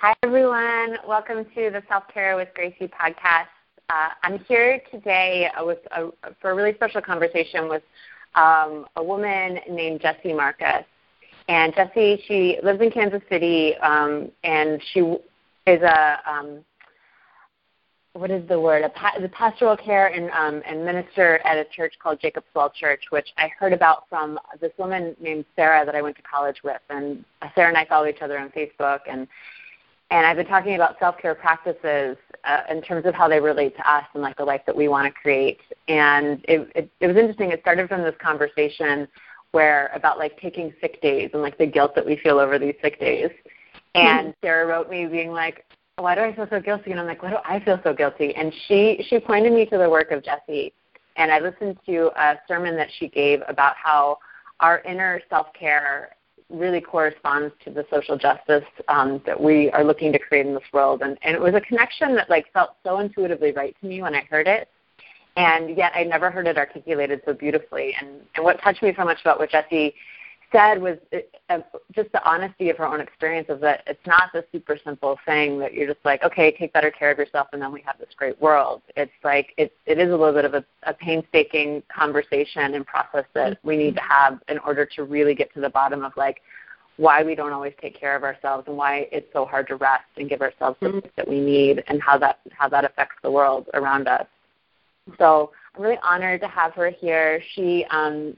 Hi, everyone. Welcome to the Self Care with Gracie podcast. Uh, I'm here today with a, for a really special conversation with um, a woman named Jessie Marcus. And Jessie, she lives in Kansas City, um, and she is a um, what is the word? A pa- the pastoral care and um, and minister at a church called Jacob's Well Church, which I heard about from this woman named Sarah that I went to college with, and Sarah and I follow each other on Facebook, and and I've been talking about self care practices uh, in terms of how they relate to us and like the life that we want to create. And it, it, it was interesting. It started from this conversation where about like taking sick days and like the guilt that we feel over these sick days. And Sarah wrote me being like, why do I feel so guilty? And I'm like, why do I feel so guilty? And she she pointed me to the work of Jessie, and I listened to a sermon that she gave about how our inner self care really corresponds to the social justice um, that we are looking to create in this world. And, and it was a connection that like felt so intuitively right to me when I heard it. And yet I never heard it articulated so beautifully. And, and what touched me so much about what Jessie said was uh, just the honesty of her own experience of that it's not the super simple thing that you're just like, okay, take better care of yourself and then we have this great world. It's like it, it is a little bit of a, a painstaking conversation and process that we need to have in order to really get to the bottom of like why we don't always take care of ourselves and why it's so hard to rest and give ourselves the mm that we need and how that how that affects the world around us. So I'm really honored to have her here. She um,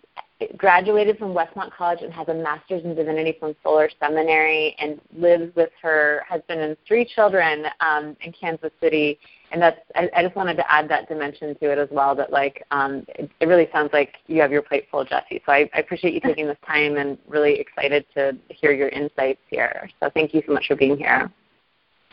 graduated from Westmont College and has a master's in divinity from Fuller Seminary and lives with her husband and three children um, in Kansas City. And that's I, I just wanted to add that dimension to it as well. That like um, it, it really sounds like you have your plate full, Jesse. So I, I appreciate you taking this time and really excited to hear your insights here. So thank you so much for being here.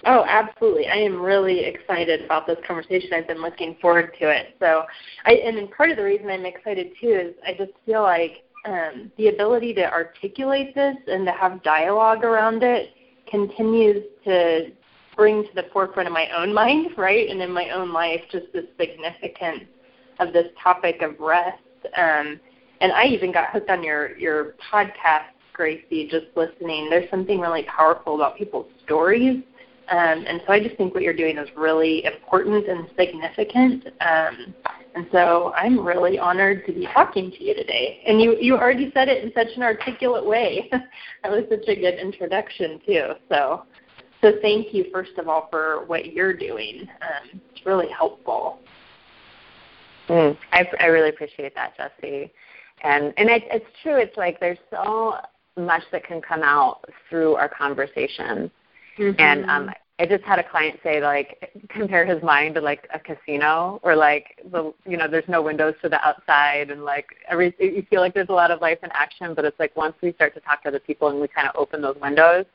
Oh, absolutely. I am really excited about this conversation. I've been looking forward to it. So, I and part of the reason I'm excited too is I just feel like um, the ability to articulate this and to have dialogue around it continues to bring to the forefront of my own mind, right, and in my own life, just the significance of this topic of rest. Um, and I even got hooked on your your podcast, Gracie, just listening. There's something really powerful about people's stories um, and so I just think what you're doing is really important and significant. Um, and so I'm really honored to be talking to you today. And you, you already said it in such an articulate way. that was such a good introduction too. So so thank you first of all for what you're doing. Um, it's really helpful. Mm, I, I really appreciate that, Jesse. And and it, it's true. It's like there's so much that can come out through our conversations Mm-hmm. And um, I just had a client say like compare his mind to like a casino or like the you know there's no windows to the outside and like every you feel like there's a lot of life and action but it's like once we start to talk to other people and we kind of open those windows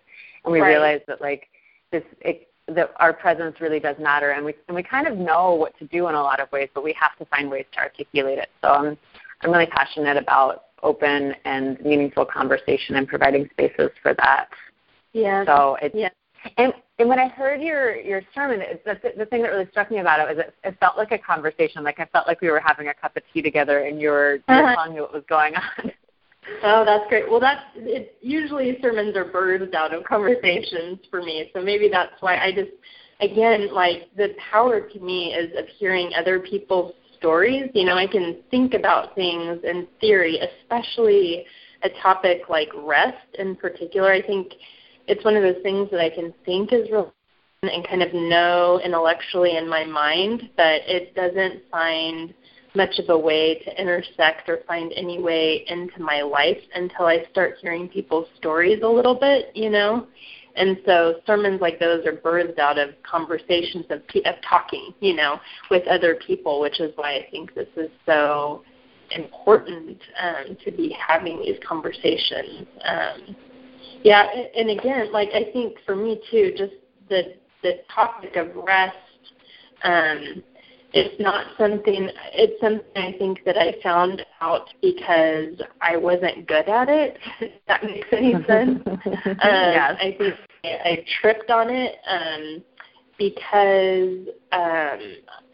and we right. realize that like this it, that our presence really does matter and we and we kind of know what to do in a lot of ways but we have to find ways to articulate it so I'm I'm really passionate about open and meaningful conversation and providing spaces for that. Yeah. So it's yeah. And and when I heard your your sermon, it, the, the thing that really struck me about it was it, it felt like a conversation. Like I felt like we were having a cup of tea together, and you were, you were uh-huh. telling me what was going on. Oh, that's great. Well, that's it. Usually, sermons are birthed out of conversations for me, so maybe that's why I just, again, like the power to me is of hearing other people's stories. You know, I can think about things in theory, especially a topic like rest in particular. I think it's one of those things that I can think is real and kind of know intellectually in my mind, but it doesn't find much of a way to intersect or find any way into my life until I start hearing people's stories a little bit, you know. And so sermons like those are birthed out of conversations of of talking, you know, with other people, which is why I think this is so important um, to be having these conversations. Um, yeah, and again, like I think for me too, just the the topic of rest, um, it's not something. It's something I think that I found out because I wasn't good at it. If that makes any sense. um, yes. I think I tripped on it. Um, because um,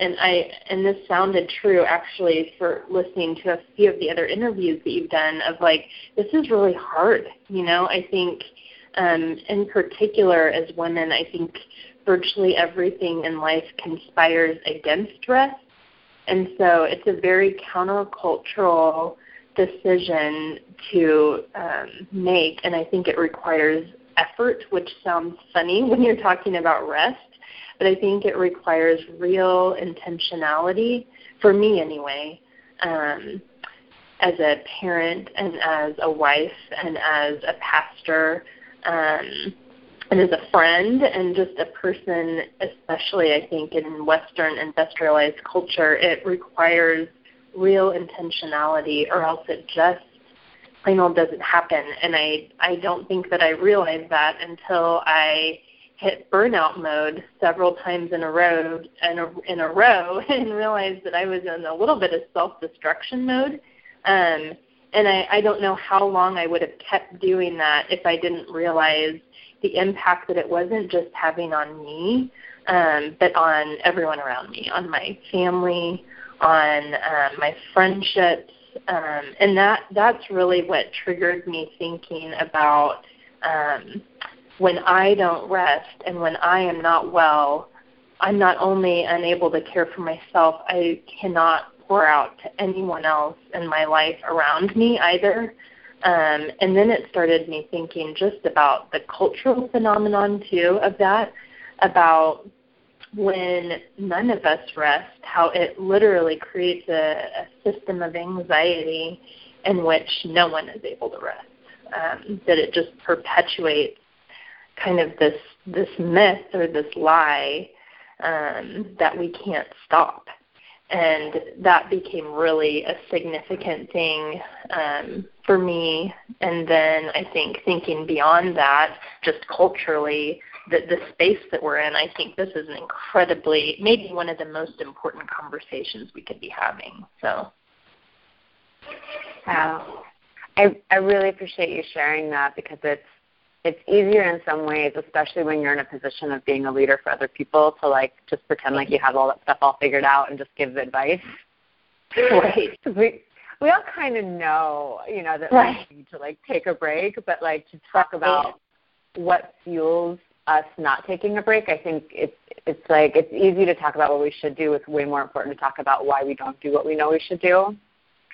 and I and this sounded true actually for listening to a few of the other interviews that you've done of like this is really hard. You know, I think Um, in particular, as women, I think virtually everything in life conspires against rest. And so it's a very countercultural decision to um, make, and I think it requires effort, which sounds funny when you're talking about rest, but I think it requires real intentionality, for me anyway, um, as a parent and as a wife and as a pastor. Um, and as a friend and just a person, especially I think in Western industrialized culture, it requires real intentionality or else it just plain old doesn't happen. And I, I don't think that I realized that until I hit burnout mode several times in a row in a, in a row and realized that I was in a little bit of self-destruction mode. Um, and I, I don't know how long I would have kept doing that if I didn't realize the impact that it wasn't just having on me, um, but on everyone around me, on my family, on um, my friendships, um, and that that's really what triggered me thinking about um, when I don't rest and when I am not well. I'm not only unable to care for myself, I cannot pour out to anyone else in my life around me either. Um, and then it started me thinking just about the cultural phenomenon too of that, about when none of us rest, how it literally creates a, a system of anxiety in which no one is able to rest. Um, that it just perpetuates kind of this this myth or this lie um, that we can't stop and that became really a significant thing um, for me. And then I think thinking beyond that, just culturally, the, the space that we're in, I think this is an incredibly, maybe one of the most important conversations we could be having. So. Wow. I, I really appreciate you sharing that because it's it's easier in some ways, especially when you're in a position of being a leader for other people, to like just pretend like you have all that stuff all figured out and just give advice. Right. we we all kind of know, you know, that right. we need to like take a break, but like to talk about what fuels us not taking a break, I think it's it's like it's easy to talk about what we should do. It's way more important to talk about why we don't do what we know we should do.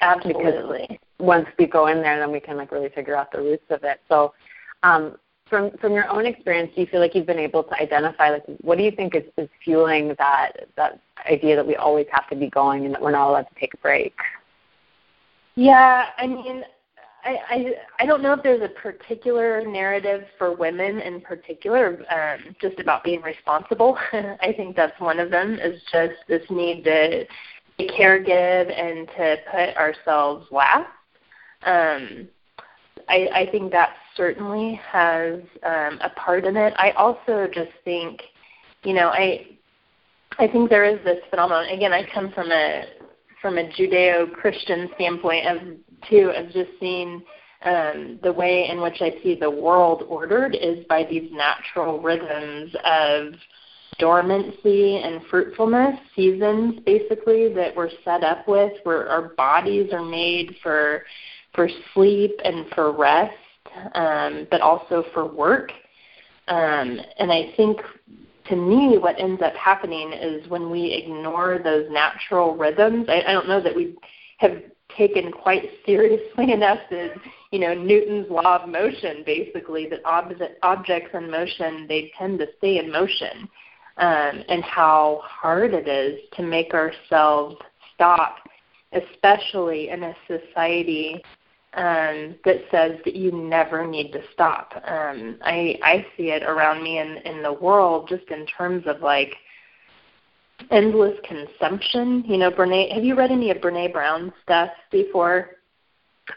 Absolutely. Because once we go in there, then we can like really figure out the roots of it. So, um, from from your own experience, do you feel like you've been able to identify like what do you think is, is fueling that that idea that we always have to be going and that we're not allowed to take a break? Yeah, I mean, I I, I don't know if there's a particular narrative for women in particular, um, just about being responsible. I think that's one of them is just this need to care give and to put ourselves last. Um, I, I think that certainly has um, a part in it. I also just think, you know, I I think there is this phenomenon. Again, I come from a from a Judeo-Christian standpoint of too of just seeing um, the way in which I see the world ordered is by these natural rhythms of dormancy and fruitfulness, seasons basically that we're set up with, where our bodies are made for for sleep and for rest, um, but also for work. Um, and I think to me, what ends up happening is when we ignore those natural rhythms. I, I don't know that we have taken quite seriously enough that you know Newton's law of motion, basically that ob- objects in motion they tend to stay in motion, um, and how hard it is to make ourselves stop, especially in a society um, that says that you never need to stop. Um, I I see it around me in in the world, just in terms of like endless consumption. You know, Brene. Have you read any of Brene Brown's stuff before?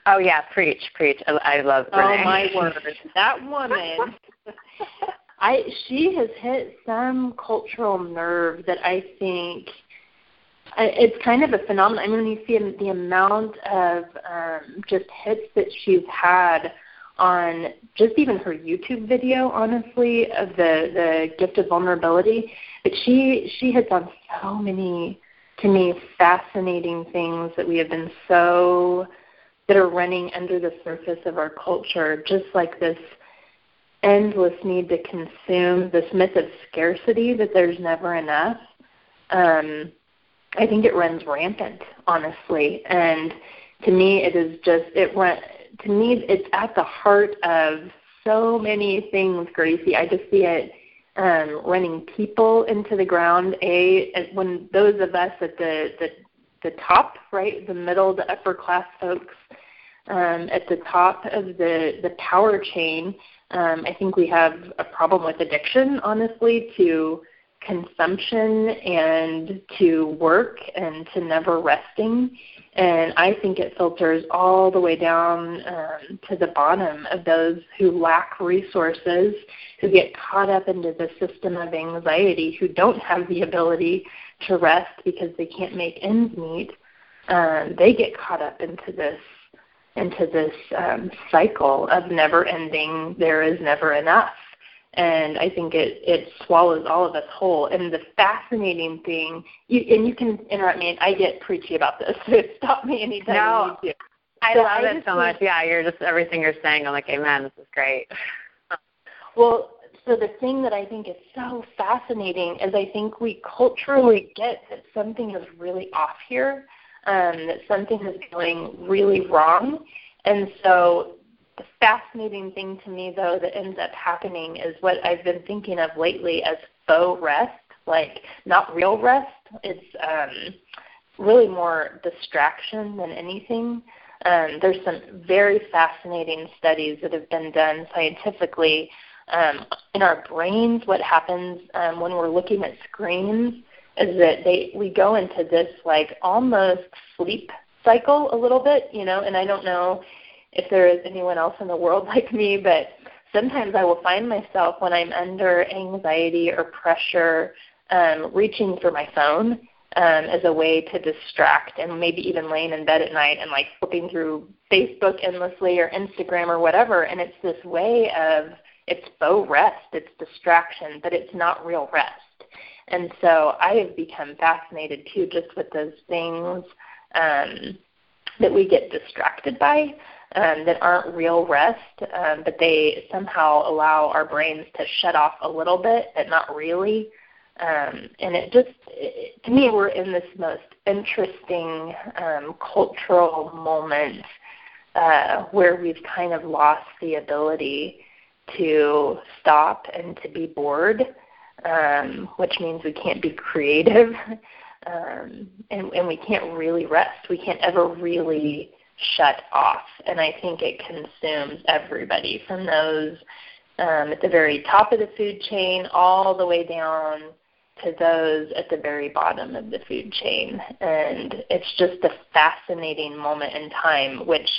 Oh yeah, preach, preach. I, I love Brene. Oh my word, that woman. I she has hit some cultural nerve that I think it's kind of a phenomenon. I mean, when you see the amount of um, just hits that she's had on just even her YouTube video, honestly, of the the gift of vulnerability, but she she hits on so many to me fascinating things that we have been so that are running under the surface of our culture, just like this endless need to consume, this myth of scarcity that there's never enough, um, I think it runs rampant, honestly. And to me, it is just it run. To me, it's at the heart of so many things, Gracie. I just see it um, running people into the ground. A when those of us at the the the top, right, the middle, the upper class folks um, at the top of the the power chain. Um, I think we have a problem with addiction, honestly, to consumption and to work and to never resting. And I think it filters all the way down um, to the bottom of those who lack resources, who get caught up into the system of anxiety, who don't have the ability to rest because they can't make ends meet. Um, they get caught up into this into this um, cycle of never ending. There is never enough and I think it it swallows all of us whole. And the fascinating thing, you, and you can interrupt me. and I get preachy about this, so stop me anytime no, you do. I so love I it so much. Yeah, you're just everything you're saying. I'm like, amen. This is great. well, so the thing that I think is so fascinating is I think we culturally get that something is really off here, um, that something is going really wrong, and so the fascinating thing to me, though, that ends up happening is what I've been thinking of lately as faux rest, like not real rest. It's um, really more distraction than anything. Um, there's some very fascinating studies that have been done scientifically um, in our brains. What happens um, when we're looking at screens is that they we go into this like almost sleep cycle a little bit, you know. And I don't know if there is anyone else in the world like me, but sometimes I will find myself when I'm under anxiety or pressure um, reaching for my phone um, as a way to distract and maybe even laying in bed at night and like flipping through Facebook endlessly or Instagram or whatever. And it's this way of it's faux rest, it's distraction, but it's not real rest. And so I have become fascinated too just with those things um, that we get distracted by um, that aren't real rest, um, but they somehow allow our brains to shut off a little bit, but not really. Um, and it just, it, to me, we're in this most interesting um, cultural moment uh, where we've kind of lost the ability to stop and to be bored, um, which means we can't be creative. Um, and, and we can't really rest. We can't ever really shut off. And I think it consumes everybody from those um, at the very top of the food chain all the way down to those at the very bottom of the food chain. And it's just a fascinating moment in time, which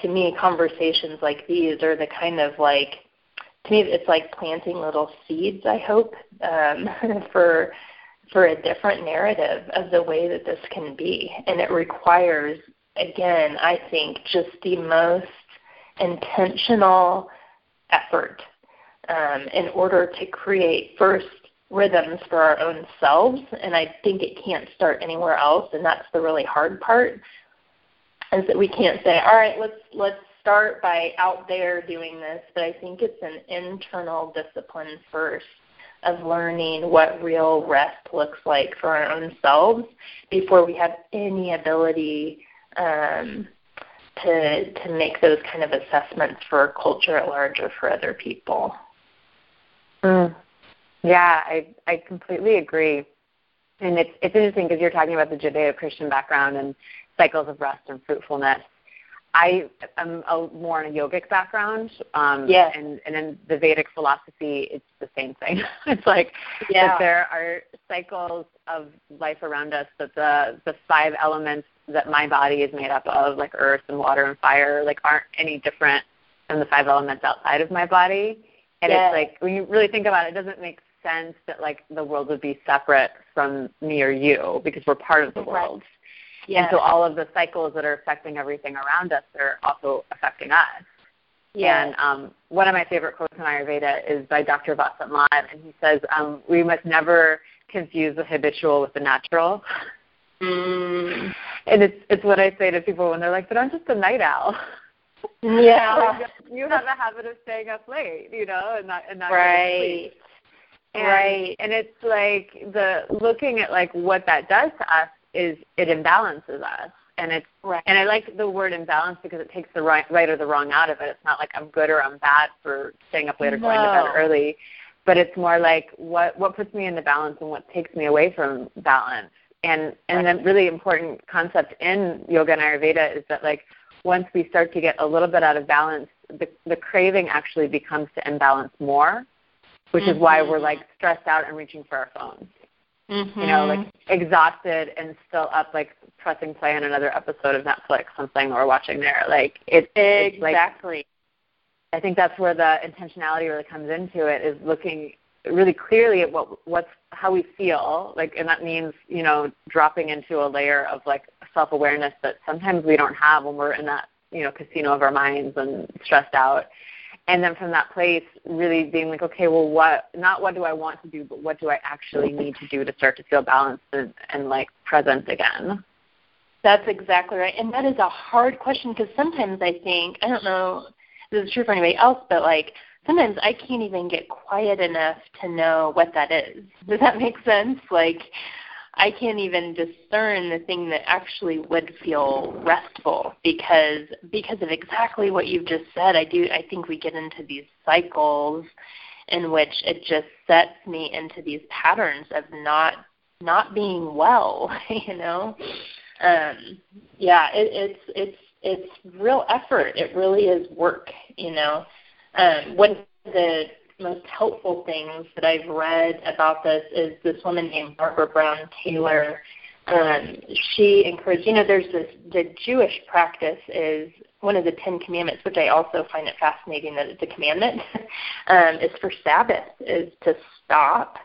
to me, conversations like these are the kind of like, to me, it's like planting little seeds, I hope, um, for for a different narrative of the way that this can be. And it requires again, I think just the most intentional effort um, in order to create first rhythms for our own selves. And I think it can't start anywhere else, and that's the really hard part. Is that we can't say, all right, let's let's start by out there doing this, but I think it's an internal discipline first of learning what real rest looks like for our own selves before we have any ability um, to to make those kind of assessments for culture at large or for other people. Mm. Yeah, I I completely agree. And it's it's interesting because you're talking about the Judeo-Christian background and cycles of rest and fruitfulness. I am a, more in a yogic background, um, yeah. and and in the Vedic philosophy, it's the same thing. it's like yeah. that there are cycles of life around us. That the the five elements that my body is made up of, like earth and water and fire, like aren't any different than the five elements outside of my body. And yeah. it's like when you really think about it, it doesn't make sense that like the world would be separate from me or you because we're part of the world. Yeah. And so all of the cycles that are affecting everything around us are also affecting us. Yeah. And um, one of my favorite quotes in Ayurveda is by Dr. Vasant Lad, and he says, um, "We must never confuse the habitual with the natural." Mm. And it's it's what I say to people when they're like, "But I'm just a night owl." Yeah. like, you have a habit of staying up late, you know, and not and not right. And, right. And it's like the looking at like what that does to us is it imbalances us. And it's right. and I like the word imbalance because it takes the right right or the wrong out of it. It's not like I'm good or I'm bad for staying up late or no. going to bed early. But it's more like what what puts me in the balance and what takes me away from balance. And and right. the really important concept in yoga and Ayurveda is that like once we start to get a little bit out of balance, the the craving actually becomes to imbalance more, which mm-hmm. is why we're like stressed out and reaching for our phones. Mm-hmm. You know, like exhausted and still up, like pressing play on another episode of Netflix, something we're watching there. Like it, exactly. Like, I think that's where the intentionality really comes into it is looking really clearly at what what's how we feel like and that means you know dropping into a layer of like self awareness that sometimes we don't have when we're in that you know casino of our minds and stressed out and then from that place really being like okay well what not what do i want to do but what do i actually need to do to start to feel balanced and, and like present again that's exactly right and that is a hard question because sometimes i think i don't know this is true for anybody else but like sometimes I can't even get quiet enough to know what that is. Does that make sense? Like I can't even discern the thing that actually would feel restful because because of exactly what you've just said. I do I think we get into these cycles in which it just sets me into these patterns of not not being well, you know. Um yeah, it, it's it's it's real effort. It really is work, you know. Um, of the most helpful things that I've read about this is this woman named Barbara Brown Taylor. Um, she encouraged, you know, there's this, the Jewish practice is one of the Ten Commandments, which I also find it fascinating that it's a commandment, um, is for Sabbath, is to stop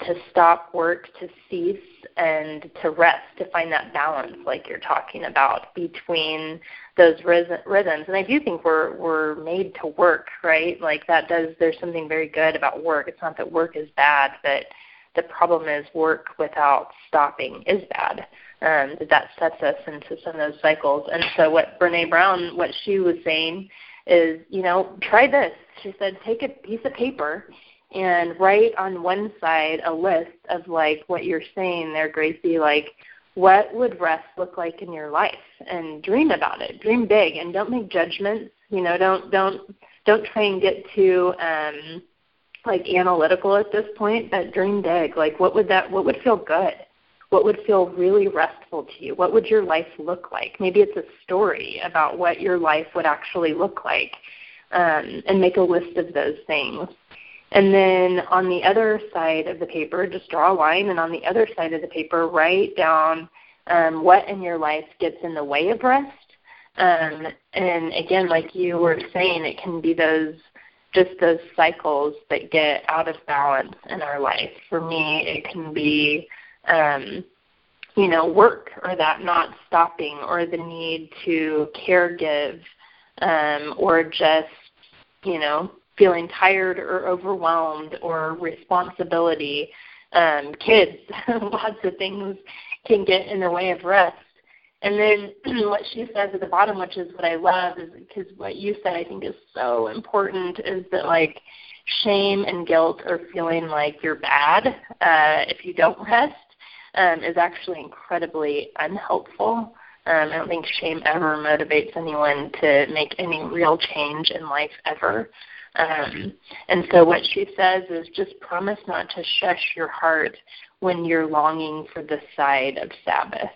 to stop work, to cease, and to rest, to find that balance, like you're talking about, between those rhythms. And I do think we're we're made to work, right? Like that does. There's something very good about work. It's not that work is bad, but the problem is work without stopping is bad. Um, that sets us into some of those cycles. And so what Brene Brown, what she was saying is, you know, try this. She said, take a piece of paper and write on one side a list of like what you're saying there, Gracie, like what would rest look like in your life and dream about it. Dream big and don't make judgments. You know, don't don't don't try and get too um like analytical at this point, but dream big. Like what would that what would feel good? What would feel really restful to you? What would your life look like? Maybe it's a story about what your life would actually look like. Um, and make a list of those things. And then on the other side of the paper, just draw a line, and on the other side of the paper, write down um, what in your life gets in the way of rest. Um, and again, like you were saying, it can be those just those cycles that get out of balance in our life. For me, it can be, um, you know, work or that not stopping or the need to care give um, or just, you know, feeling tired or overwhelmed or responsibility. Um, kids, lots of things can get in the way of rest. And then what she says at the bottom, which is what I love, is because what you said I think is so important, is that like shame and guilt or feeling like you're bad uh, if you don't rest um, is actually incredibly unhelpful. Um, I don't think shame ever motivates anyone to make any real change in life ever. Um, and so what she says is just promise not to shush your heart when you're longing for the side of Sabbath.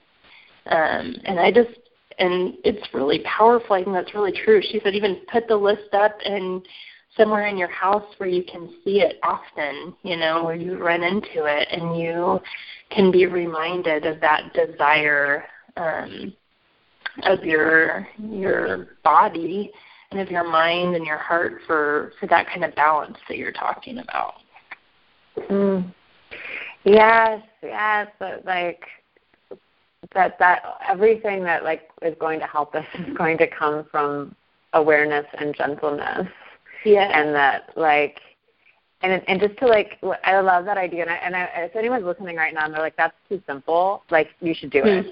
Um, and I just, and it's really powerful. I think that's really true. She said even put the list up and somewhere in your house where you can see it often, you know, where you run into it and you can be reminded of that desire um, of your your body of your mind and your heart for for that kind of balance that you're talking about. Mm. Yes, yes, but like that that everything that like is going to help us is going to come from awareness and gentleness. Yeah. And that like and and just to like I love that idea and I, and I, if anyone's listening right now and they're like that's too simple like you should do it.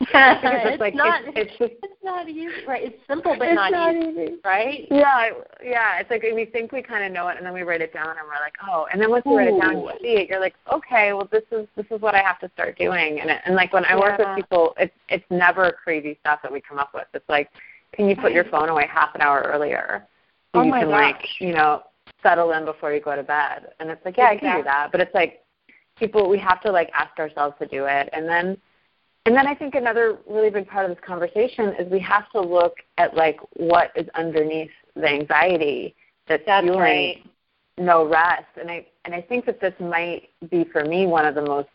It's, like not, it's, it's, just it's not easy, right? It's simple but not, not easy, easy, right? Yeah, yeah. It's like we think we kind of know it, and then we write it down, and we're like, oh. And then once you write it down, you see it. You're like, okay, well, this is this is what I have to start doing. And it, and like when I yeah. work with people, it's it's never crazy stuff that we come up with. It's like, can you put your phone away half an hour earlier? So oh you my can gosh. like you know settle in before you go to bed. And it's like, yeah, exactly. I can do that. But it's like people we have to like ask ourselves to do it, and then and then I think another really big part of this conversation is we have to look at like what is underneath the anxiety that's, That's fueling right. no rest. And I and I think that this might be for me one of the most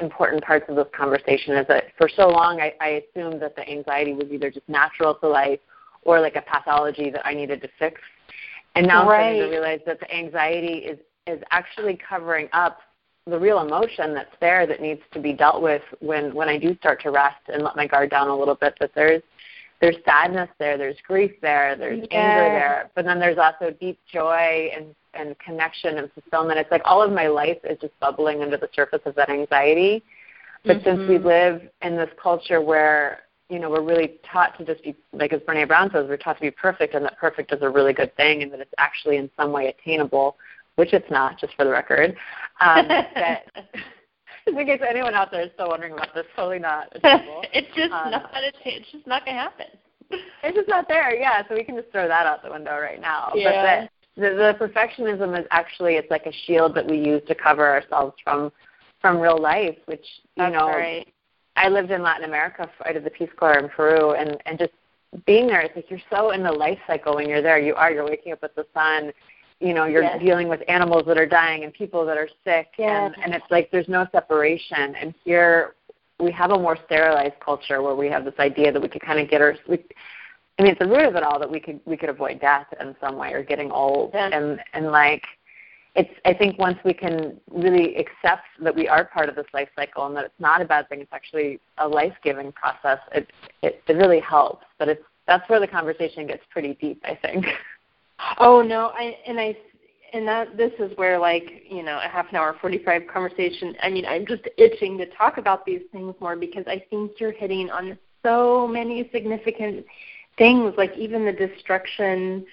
important parts of this conversation is that for so long I, I assumed that the anxiety was either just natural to life or like a pathology that I needed to fix. And now I'm starting to realize that the anxiety is is actually covering up the real emotion that's there that needs to be dealt with when when I do start to rest and let my guard down a little bit. That there's there's sadness there, there's grief there, there's anger there, but then there's also deep joy and and connection and fulfillment. It's like all of my life is just bubbling under the surface of that anxiety. But since we Mhm. live in this culture where you know we're really taught to just be like as Brene Brown says, we're taught to be perfect, and that perfect is a really good thing, and that it's actually in some way attainable, which it's not, just for the record. Um, that just in case anyone out there is still wondering about this, totally not it's just Um, not. It's just not gonna happen. It's just not there, yeah. So we can just throw that out the window right now. Yeah. But the, the, the perfectionism is actually it's like a shield that we use to cover ourselves from from real life, which you That's know right. I lived in Latin America. I did the Peace Corps in Peru, and and just being there, it's like you're so in the life cycle when you're there. You are. You're waking up with the sun. You know, you're Yes. dealing with animals that are dying and people that are sick, and and it's like there's no separation. And here we have a more sterilized culture where we have this idea that we could kind of get our. We, I mean, at the root of it all, that we could we could avoid death in some way or getting old, Yes. and and like it's I think once we can really accept that we are part of this life cycle and that it's not a bad thing, it's actually a life giving process, it, it it really helps. But it's that's where the conversation gets pretty deep, I think. Oh no, I and I and that this is where like you know a half an hour, forty five conversation. I mean, I'm just itching to talk about these things more because I think you're hitting on so many significant things, like even the destruction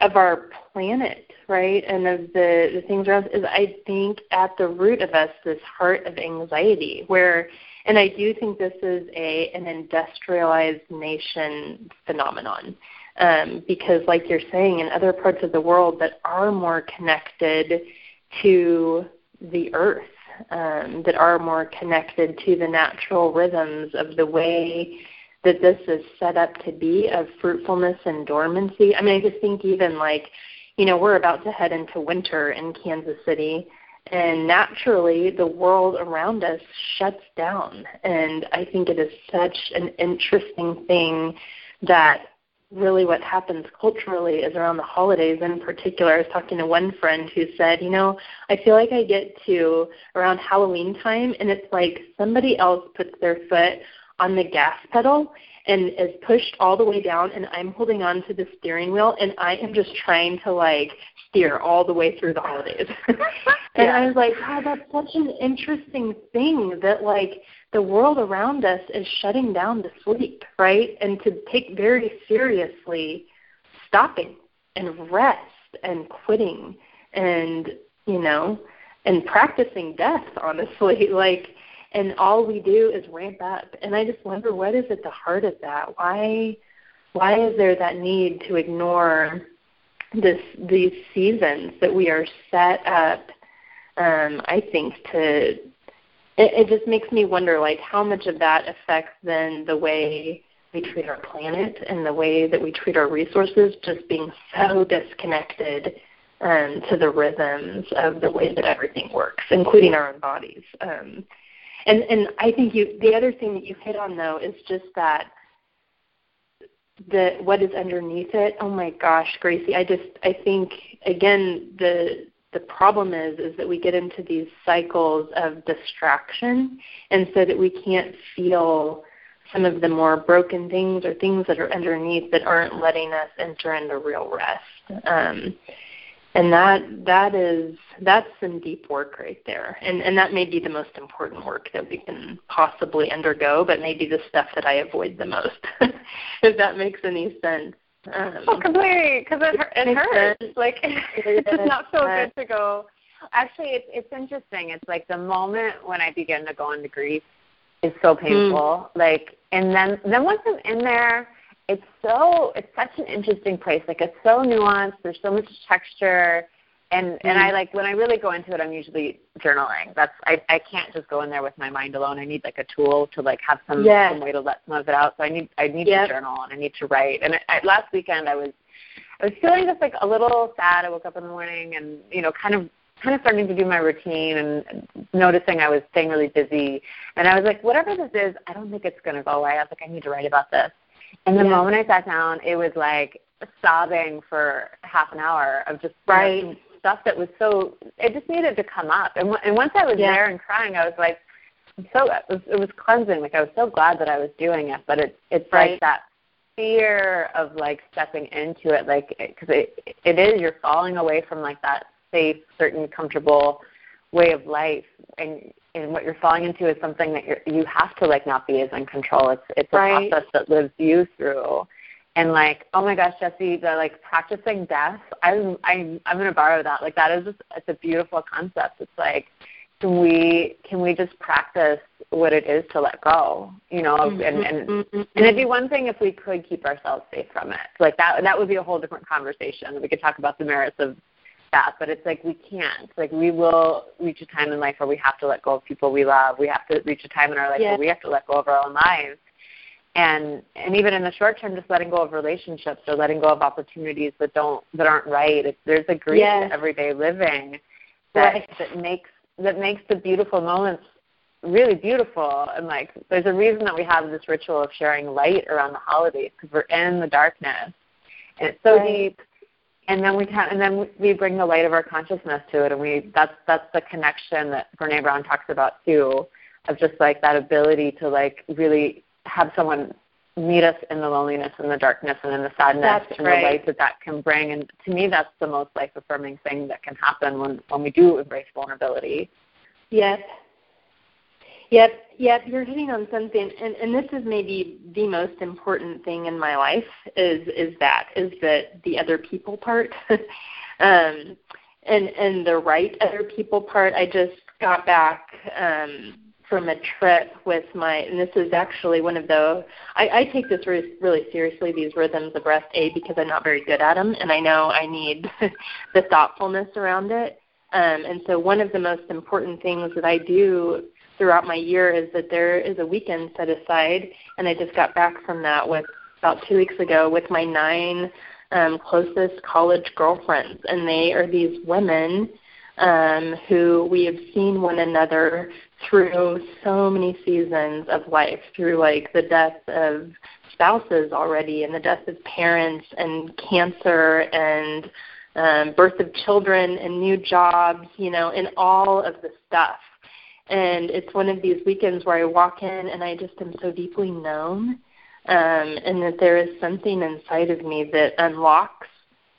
of our planet, right, and of the the things around. Is I think at the root of us this heart of anxiety, where and I do think this is a an industrialized nation phenomenon um, because, like you're saying, in other parts of the world that are more connected to the earth, um, that are more connected to the natural rhythms of the way that this is set up to be of fruitfulness and dormancy. I mean, I just think even like, you know, we're about to head into winter in Kansas City. And naturally, the world around us shuts down. And I think it is such an interesting thing that really what happens culturally is around the holidays in particular. I was talking to one friend who said, you know, I feel like I get to around Halloween time and it's like somebody else puts their foot on the gas pedal and is pushed all the way down and I'm holding on to the steering wheel and I am just trying to like steer all the way through the holidays. and Yeah. I was like, wow, that's such an interesting thing that like the world around us is shutting down to sleep, right? And to take very seriously stopping and rest and quitting and, you know, and practicing death, honestly. Like and all we do is ramp up. And I just wonder what is at the heart of that? Why why is there that need to ignore this these seasons that we are set up um, I think to it, it just makes me wonder like how much of that affects then the way we treat our planet and the way that we treat our resources just being so disconnected um, to the rhythms of the way that everything works, including our own bodies. Um, and and I think you the other thing that you hit on though is just that the what is underneath it. Oh my gosh, Gracie, I just I think again the the problem is is that we get into these cycles of distraction and so that we can't feel some of the more broken things or things that are underneath that aren't letting us enter into real rest. Um, and that that is that's some deep work right there and and that may be the most important work that we can possibly undergo but maybe the stuff that i avoid the most if that makes any sense um, oh completely because it, it hurts sense. like it does not feel good to go actually it's it's interesting it's like the moment when i begin to go into grief is so hmm. painful mm. like and then then once i'm in there it's so it's such an interesting place. Like it's so nuanced. There's so much texture, and mm-hmm. and I like when I really go into it. I'm usually journaling. That's I I can't just go in there with my mind alone. I need like a tool to like have some yes. some way to let some of it out. So I need I need yep. to journal and I need to write. And I, I, last weekend I was I was feeling just like a little sad. I woke up in the morning and you know kind of kind of starting to do my routine and noticing I was staying really busy. And I was like, whatever this is, I don't think it's going to go away. I was like, I need to write about this. And the yeah. moment I sat down, it was like sobbing for half an hour of just right stuff that was so. It just needed to come up. And and once I was yeah. there and crying, I was like, I'm so it was, it was cleansing. Like I was so glad that I was doing it. But it it's right. like that fear of like stepping into it, like because it it is you're falling away from like that safe, certain, comfortable way of life, and and what you're falling into is something that you you have to like not be as in control. It's it's a right. process that lives you through. And like, oh my gosh, Jesse, the like practicing death. I'm I'm I'm gonna borrow that. Like that is just it's a beautiful concept. It's like can we can we just practice what it is to let go you know mm-hmm, and and mm-hmm. and it'd be one thing if we could keep ourselves safe from it like that that would be a whole different conversation we could talk about the merits of that, but it's like we can't. Like we will reach a time in life where we have to let go of people we love. We have to reach a time in our life where we have to let go of our own lives. And and even in the short term, just letting go of relationships or letting go of opportunities that don't that aren't right. It's, there's a grief yes. to everyday living that right. that makes that makes the beautiful moments really beautiful. And like, there's a reason that we have this ritual of sharing light around the holidays because we're in the darkness, and it's so right. deep and then we can and then we bring the light of our consciousness to it and we that's that's the connection that Brene Brown talks about too of just like that ability to like really have someone meet us in the loneliness and the darkness and in the sadness that's and right. the light that that can bring. And to me that's the most life affirming thing that can happen when when we do embrace vulnerability. Yes Yep, yep, you're hitting on something, and and this is maybe the most important thing in my life is is that is that the other people part, um, and and the right other people part. I just got back um, from a trip with my, and this is actually one of the. I, I take this really really seriously. These rhythms of rest, a because I'm not very good at them, and I know I need the thoughtfulness around it. Um, and so one of the most important things that I do throughout my year is that there is a weekend set aside, and I just got back from that with about two weeks ago with my nine um, closest college girlfriends, and they are these women um, who we have seen one another through so many seasons of life, through like the death of spouses already, and the death of parents, and cancer, and um, birth of children, and new jobs, you know, and all of the stuff and it's one of these weekends where I walk in and I just am so deeply known, um, and that there is something inside of me that unlocks,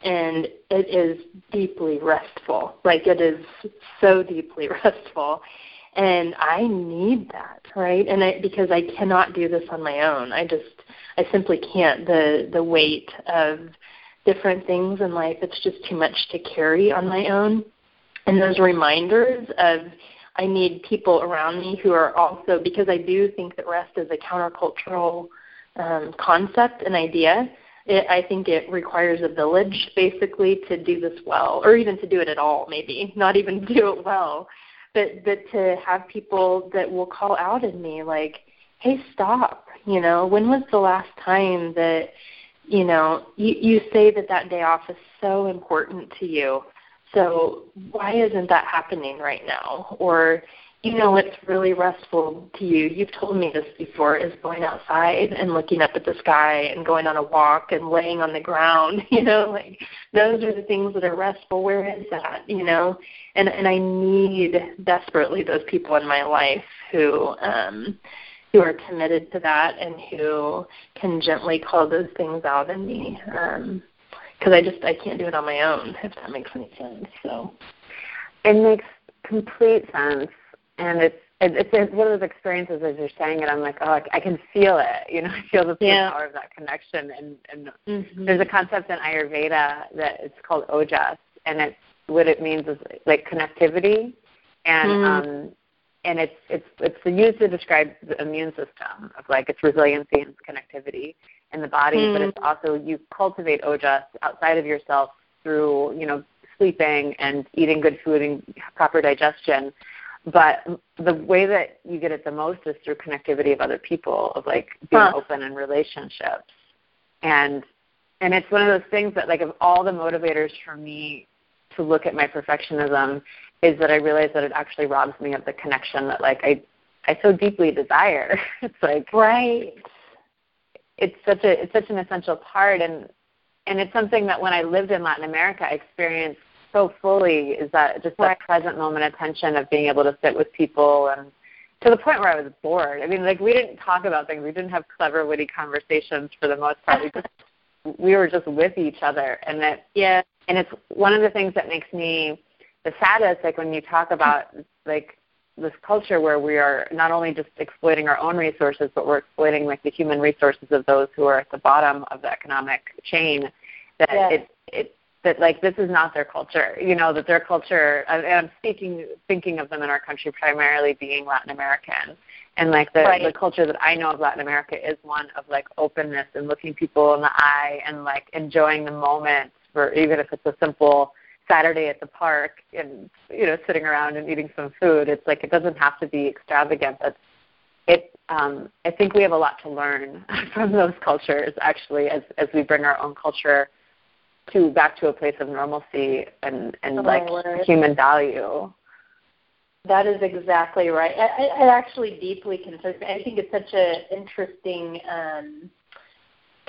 and it is deeply restful. Like it is so deeply restful, and I need that, right? And I, because I cannot do this on my own, I just I simply can't. The the weight of different things in life, it's just too much to carry on my own. And those reminders of I need people around me who are also because I do think that rest is a countercultural um, concept and idea. It, I think it requires a village basically to do this well, or even to do it at all. Maybe not even do it well, but but to have people that will call out in me like, "Hey, stop! You know, when was the last time that you know you you say that that day off is so important to you?" So why isn't that happening right now? Or, you know, what's really restful to you, you've told me this before, is going outside and looking up at the sky and going on a walk and laying on the ground, you know, like those are the things that are restful. Where is that, you know? And and I need desperately those people in my life who um who are committed to that and who can gently call those things out in me. Um because I just I can't do it on my own if that makes any sense. So it makes complete sense, and it's it's, it's one of those experiences as you're saying it. I'm like, oh, I, I can feel it. You know, I feel the yeah. power of that connection. And, and mm-hmm. there's a concept in Ayurveda that it's called ojas, and it's what it means is like connectivity, and mm. um, and it's it's it's used to describe the immune system of like its resiliency and its connectivity in the body, mm. but it's also you cultivate ojas outside of yourself through you know sleeping and eating good food and proper digestion. But the way that you get it the most is through connectivity of other people, of like being huh. open in relationships, and and it's one of those things that like of all the motivators for me to look at my perfectionism is that I realize that it actually robs me of the connection that like I I so deeply desire. it's like right. It's such a it's such an essential part and and it's something that when I lived in Latin America I experienced so fully is that just that present moment attention of being able to sit with people and to the point where I was bored. I mean, like we didn't talk about things. We didn't have clever, witty conversations for the most part. We just we were just with each other, and that yeah. And it's one of the things that makes me the saddest. Like when you talk about like this culture where we are not only just exploiting our own resources, but we're exploiting like the human resources of those who are at the bottom of the economic chain. That yeah. it it that like this is not their culture. You know that their culture. And I'm speaking thinking of them in our country primarily being Latin American, and like the right. the culture that I know of Latin America is one of like openness and looking people in the eye and like enjoying the moment for even if it's a simple Saturday at the park and you know sitting around and eating some food. It's like it doesn't have to be extravagant. But it um, I think we have a lot to learn from those cultures actually as as we bring our own culture to back to a place of normalcy and and oh, like human value. That is exactly right. I, I actually deeply concerns me. I think it's such an interesting um,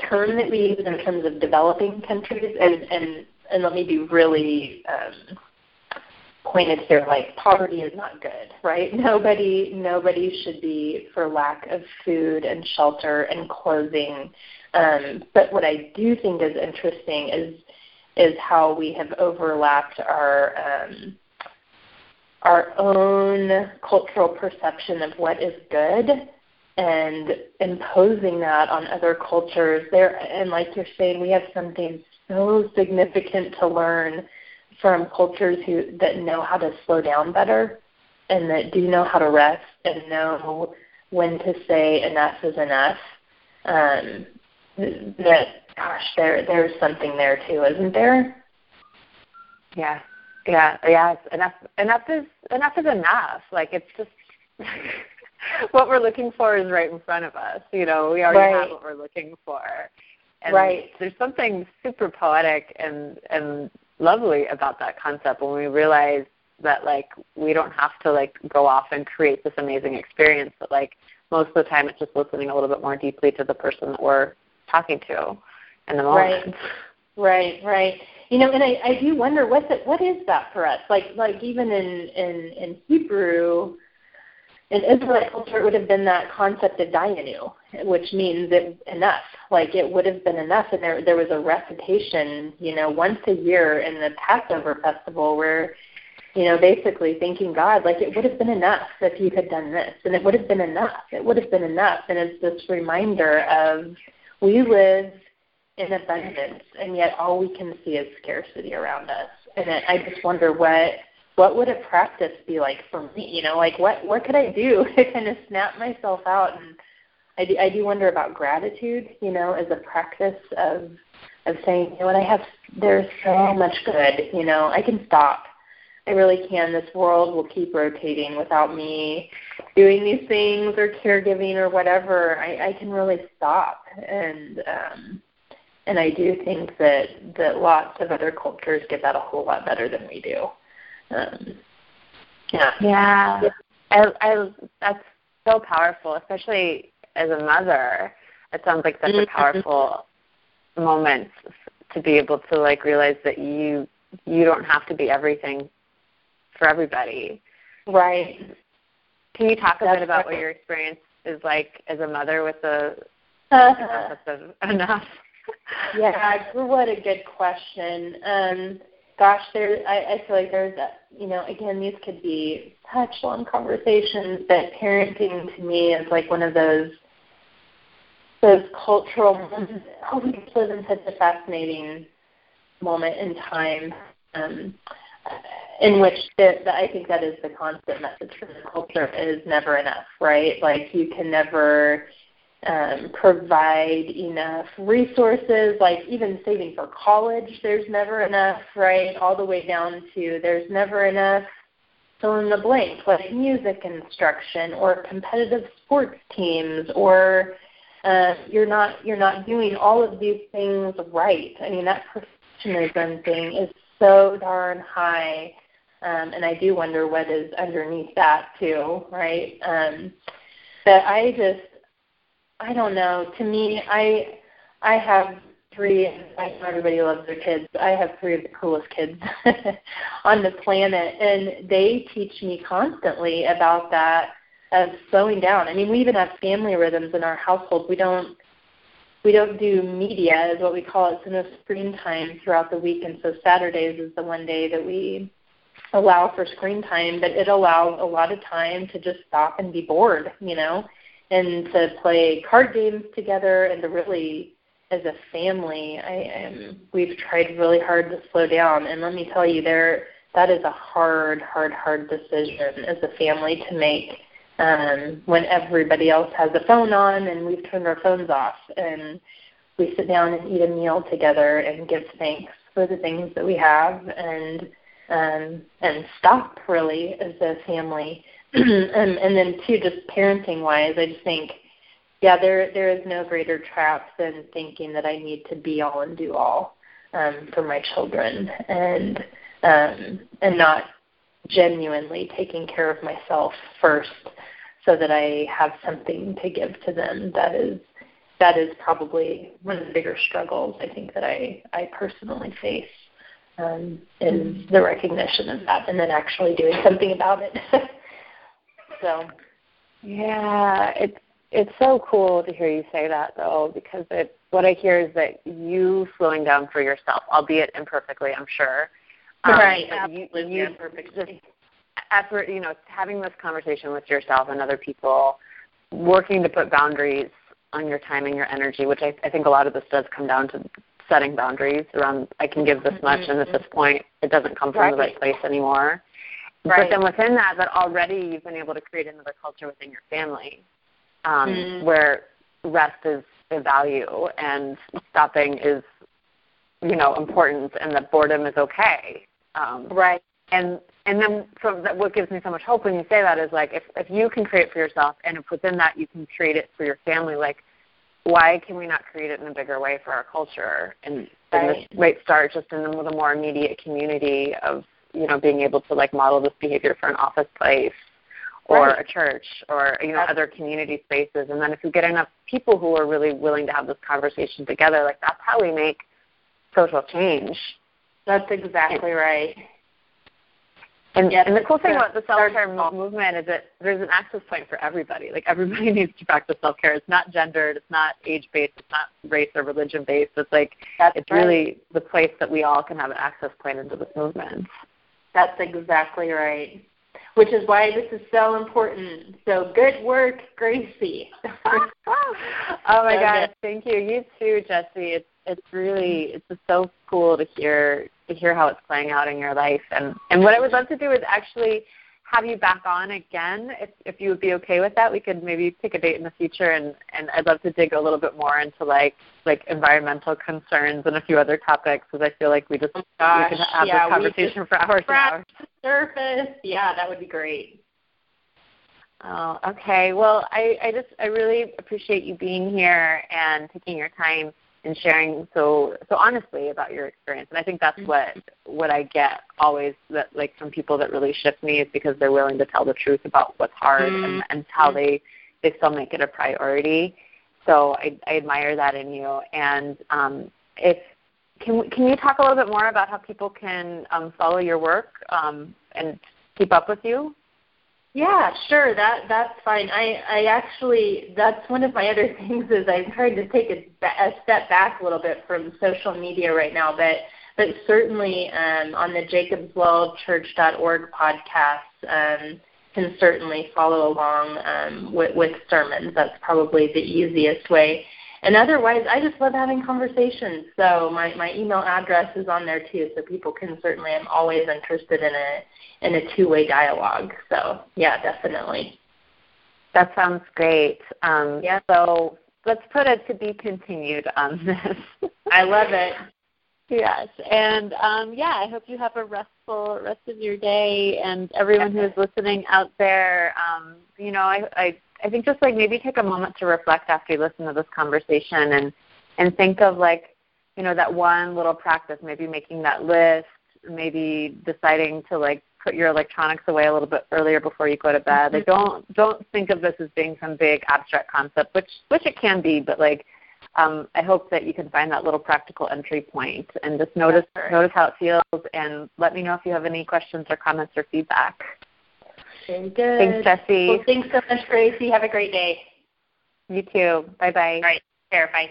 term that we use in terms of developing countries, and and and let me be really um, pointed here. Like poverty is not good, right? Nobody nobody should be for lack of food and shelter and clothing. Um, but what I do think is interesting is is how we have overlapped our um, our own cultural perception of what is good and imposing that on other cultures. There and like you're saying we have something so significant to learn from cultures who that know how to slow down better and that do know how to rest and know when to say enough is enough. Um, that gosh, there there's something there too, isn't there? Yeah, yeah, yeah. enough. Enough is enough is enough. Like it's just what we're looking for is right in front of us. You know, we already right. have what we're looking for. And right. There's something super poetic and and lovely about that concept when we realize that like we don't have to like go off and create this amazing experience, but like most of the time it's just listening a little bit more deeply to the person that we're talking to in the moment. Right. Right, right. You know, and I, I do wonder what's it what is that for us? Like like even in, in, in Hebrew in Israelite culture it would have been that concept of dayenu, which means it, enough. Like it would have been enough and there there was a recitation, you know, once a year in the Passover festival where you know, basically thanking God, like it would have been enough if you had done this, and it would have been enough. It would have been enough, and it's this reminder of we live in abundance, and yet all we can see is scarcity around us. And it, I just wonder what what would a practice be like for me? You know, like what what could I do to kind of snap myself out? And I do, I do wonder about gratitude. You know, as a practice of of saying, you know what, I have there's so much good. You know, I can stop. I really can. This world will keep rotating without me doing these things or caregiving or whatever. I, I can really stop and um, and I do think that that lots of other cultures get that a whole lot better than we do. Um, yeah. Yeah. I, I, that's so powerful, especially as a mother. It sounds like such a mm-hmm. powerful moment to be able to like realize that you you don't have to be everything for everybody. Right. Can you talk a That's bit about right. what your experience is like as a mother with the uh-huh. of enough? yeah, what a good question. Um, gosh, there. I, I feel like there's, a, you know, again, these could be such long conversations. But parenting to me is like one of those those cultural moments. Oh, we live in such a fascinating moment in time. Um, in which the, the, I think that is the constant message from the culture is never enough, right? Like you can never um, provide enough resources, like even saving for college, there's never enough, right? All the way down to there's never enough fill in the blank, like music instruction or competitive sports teams or uh, you're not you're not doing all of these things right. I mean that perfectionism thing is so darn high um, and I do wonder what is underneath that too, right? Um, but I just, I don't know. To me, I, I have three. I know everybody loves their kids. I have three of the coolest kids on the planet, and they teach me constantly about that of slowing down. I mean, we even have family rhythms in our household. We don't we don't do media is what we call it, so no screen time throughout the week. And so Saturdays is the one day that we allow for screen time, but it allows a lot of time to just stop and be bored, you know, and to play card games together and to really as a family, I um, we've tried really hard to slow down. And let me tell you there that is a hard, hard, hard decision as a family to make um, when everybody else has a phone on and we've turned our phones off and we sit down and eat a meal together and give thanks for the things that we have and um, and stop really as a family. and, and then too, just parenting wise, I just think, yeah, there there is no greater trap than thinking that I need to be all and do all um, for my children, and um, and not genuinely taking care of myself first, so that I have something to give to them. That is that is probably one of the bigger struggles I think that I I personally face um, is the recognition of that and then actually doing something about it. so, yeah, it's it's so cool to hear you say that though, because it what I hear is that you slowing down for yourself, albeit imperfectly, I'm sure. Um, right, absolutely, you, you imperfectly. Effort, you know, having this conversation with yourself and other people, working to put boundaries on your time and your energy, which I, I think a lot of this does come down to setting boundaries around I can give this mm-hmm. much and at this point it doesn't come from right. the right place anymore. Right. But then within that, that already you've been able to create another culture within your family um, mm. where rest is a value and stopping is, you know, important and that boredom is okay. Um, right. And and then from that, what gives me so much hope when you say that is like if if you can create for yourself and if within that you can create it for your family, like why can we not create it in a bigger way for our culture? And, and this might start just in the, the more immediate community of you know being able to like model this behavior for an office place or right. a church or you know that's, other community spaces. And then if we get enough people who are really willing to have this conversation together like that's how we make social change. That's exactly right and, yes, and the cool thing about the self care movement is that there's an access point for everybody. Like everybody needs to practice self care. It's not gendered. It's not age based. It's not race or religion based. It's like That's it's right. really the place that we all can have an access point into this movement. That's exactly right. Which is why this is so important. So good work, Gracie. oh my so gosh, thank you. You too, Jesse. It's it's really it's just so cool to hear to hear how it's playing out in your life. And and what I would love to do is actually have you back on again if if you would be okay with that. We could maybe pick a date in the future and and I'd love to dig a little bit more into like like environmental concerns and a few other topics because I feel like we just oh gosh, we could have yeah, this conversation for hours and hours. Surface, yeah, that would be great. Oh, okay. Well, I, I just I really appreciate you being here and taking your time and sharing so so honestly about your experience. And I think that's mm-hmm. what what I get always that like from people that really shift me is because they're willing to tell the truth about what's hard mm-hmm. and, and how they they still make it a priority. So I, I admire that in you. And um, if can can you talk a little bit more about how people can um, follow your work um, and keep up with you? Yeah, sure. That that's fine. I I actually that's one of my other things is I'm trying to take a, a step back a little bit from social media right now, but but certainly um, on the JacobsWellChurch.org podcast um, can certainly follow along um, with, with sermons. That's probably the easiest way. And otherwise, I just love having conversations. So my, my email address is on there too, so people can certainly. I'm always interested in a in a two way dialogue. So yeah, definitely. That sounds great. Um, yeah. So let's put it to be continued on this. I love it. Yes, and um, yeah, I hope you have a restful rest of your day, and everyone who is listening out there. Um, you know, I, I I think just like maybe take a moment to reflect after you listen to this conversation, and and think of like you know that one little practice, maybe making that list, maybe deciding to like put your electronics away a little bit earlier before you go to bed. Like mm-hmm. don't don't think of this as being some big abstract concept, which which it can be, but like um, I hope that you can find that little practical entry point and just notice right. notice how it feels and let me know if you have any questions or comments or feedback. Very good. Thanks, Jessie. Well, thanks so much, Gracie. Have a great day. You too. Bye bye. All right. Care. Bye.